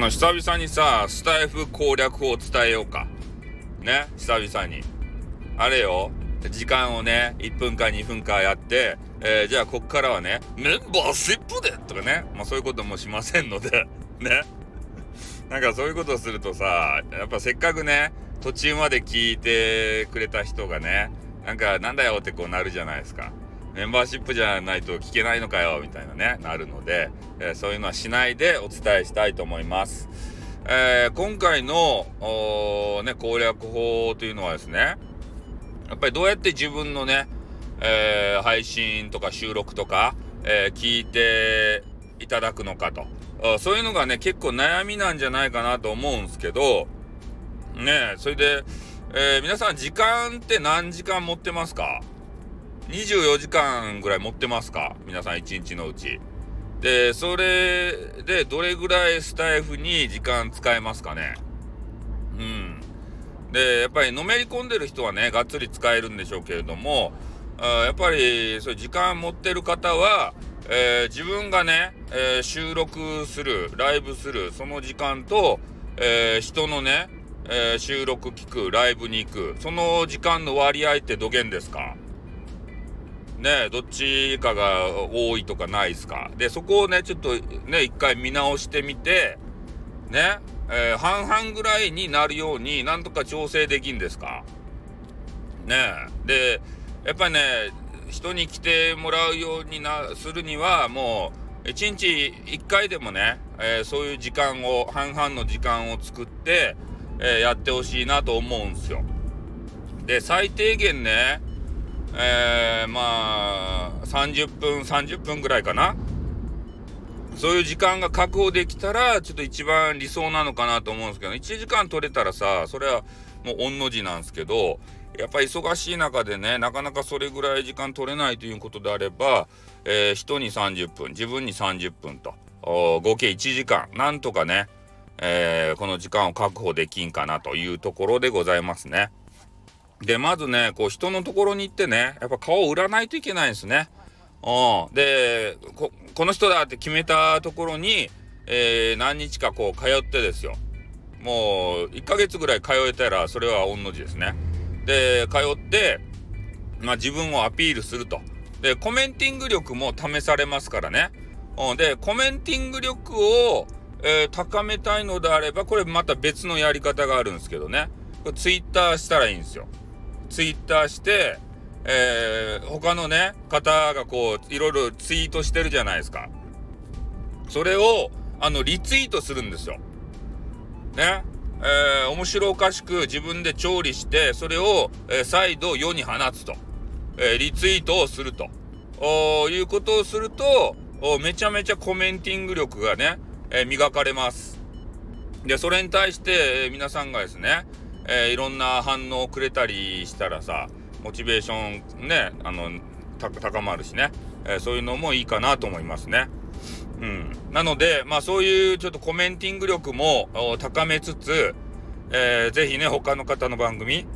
の、久々にさ、スタイフ攻略法を伝えようか。ね、久々に。あれよ、時間をね、1分間2分間やって、えー、じゃあこっからはね、メンバーシップでとかね、まあそういうこともしませんので ね？なんかそういうことをするとさ、やっぱせっかくね、途中まで聞いてくれた人がね、なんかなんだよってこうなるじゃないですか。メンバーシップじゃないと聞けないのかよみたいなね、なるので、えー、そういうのはしないでお伝えしたいと思います。えー、今回の、ね、攻略法というのはですね、やっぱりどうやって自分のね、えー、配信とか収録とか、え聞いていただくのかと。そういうのがね、結構悩みなんじゃないかなと思うんですけど、ねそれで、えー、皆さん時間って何時間持ってますか？24時間ぐらい持ってますか？皆さん1日のうち。で、それでどれぐらいスタイフに時間使えますかね？うん。で、やっぱりのめり込んでる人はね、がっつり使えるんでしょうけれども、あやっぱりそう時間持ってる方は、えー、自分がね、えー、収録する、ライブする、その時間と、えー、人のね、え収録聞く、ライブに行く、その時間の割合ってどげんですか？ね、どっちかが多いとかないですか？で、そこをね、ちょっとね、一回見直してみて、ね、えー、半々ぐらいになるように、なんとか調整できんですか？ねで、やっぱりね、人に来てもらうようにな、するには、もう、一日一回でもね、えー、そういう時間を、半々の時間を作って、えー、やってほしいなと思うんすよ。で、最低限ね、えー、まあ、30分、30分ぐらいかな。そういう時間が確保できたら、ちょっと一番理想なのかなと思うんですけど、1時間取れたらさ、それはもう御の字なんですけど、やっぱり忙しい中でね、なかなかそれぐらい時間取れないということであれば、えー、人に30分、自分に30分と、合計1時間、なんとかね、えー、この時間を確保できんかなというところでございますね。で、まずね、こう人のところに行ってね、やっぱ顔を売らないといけないんですね。うん。で、こ、この人だって決めたところに、えー、何日かこう通ってですよ。もう、1ヶ月ぐらい通えたら、それは御の字ですね。で、通って、まあ自分をアピールすると。で、コメンティング力も試されますからね。うん。で、コメンティング力を、えー、高めたいのであれば、これまた別のやり方があるんですけどね。これツイッターしたらいいんですよ。ツイッターして、えー、他のね、方がこう、いろいろツイートしてるじゃないですか。それを、あの、リツイートするんですよ。ね。えー、面白おかしく自分で調理して、それを、えー、再度世に放つと。えー、リツイートをすると。いうことをすると、めちゃめちゃコメンティング力がね、え磨かれます。で、それに対して、え皆さんがですね、えー、いろんな反応をくれたりしたらさ、モチベーションね、あの、高まるしね、えー、そういうのもいいかなと思いますね。うん。なので、まあそういうちょっとコメンティング力も高めつつ、えー、ぜひね、他の方の番組、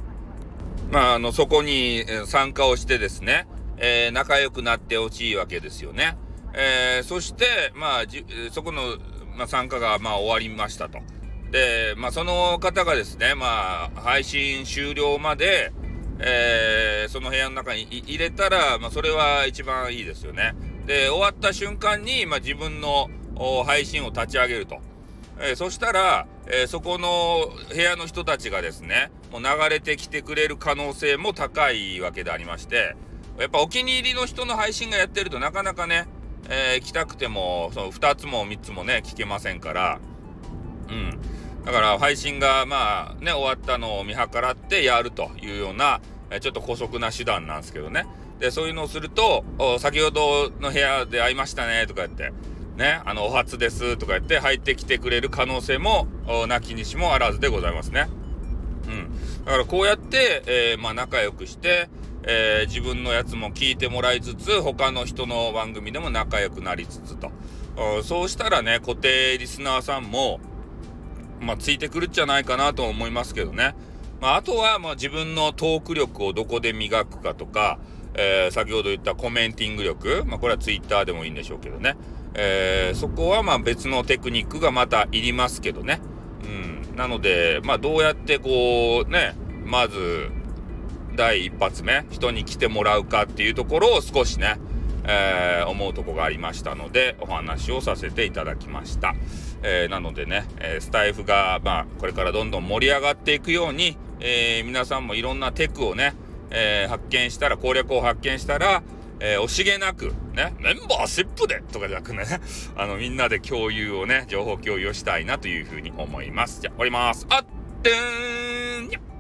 まああの、そこに参加をしてですね、えー、仲良くなってほしいわけですよね。えー、そして、まあ、そこの、まあ、参加が、まあ、終わりましたと。で、まあ、その方がですね、まあ、配信終了まで、えー、その部屋の中に入れたら、まあ、それは一番いいですよね。で、終わった瞬間に、まあ、自分の配信を立ち上げると。えー、そしたら、えー、そこの部屋の人たちがですね、もう流れてきてくれる可能性も高いわけでありまして、やっぱお気に入りの人の配信がやってるとなかなかね、えー、来たくても、その2つも3つもね、聞けませんから、うん。だから配信がまあね、終わったのを見計らってやるというような、ちょっと姑息な手段なんですけどね。で、そういうのをすると、先ほどの部屋で会いましたね、とか言って、ね、あの、お初ですとか言って入ってきてくれる可能性も、なきにしもあらずでございますね。うん。だからこうやって、えー、まあ仲良くして、えー、自分のやつも聞いてもらいつつ、他の人の番組でも仲良くなりつつと。そうしたらね、固定リスナーさんも、まあ、ついてくるんじゃないかなと思いますけどね。まあ、あとは、まあ、自分のトーク力をどこで磨くかとか、えー、先ほど言ったコメンティング力、まあ、これはツイッターでもいいんでしょうけどね。えー、そこはまあ別のテクニックがまたいりますけどね。うん。なので、まあどうやってこうね、まず、第一発目、人に来てもらうかっていうところを少しね、えー、思うとこがありましたので、お話をさせていただきました。えー、なのでね、えスタイフが、まあ、これからどんどん盛り上がっていくように、え皆さんもいろんなテクをね、え発見したら、攻略を発見したら、えー、惜しげなく、ね、メンバーシップでとかじゃなくね、あの、みんなで共有をね、情報共有をしたいなというふうに思います。じゃあ、終わります。あってーん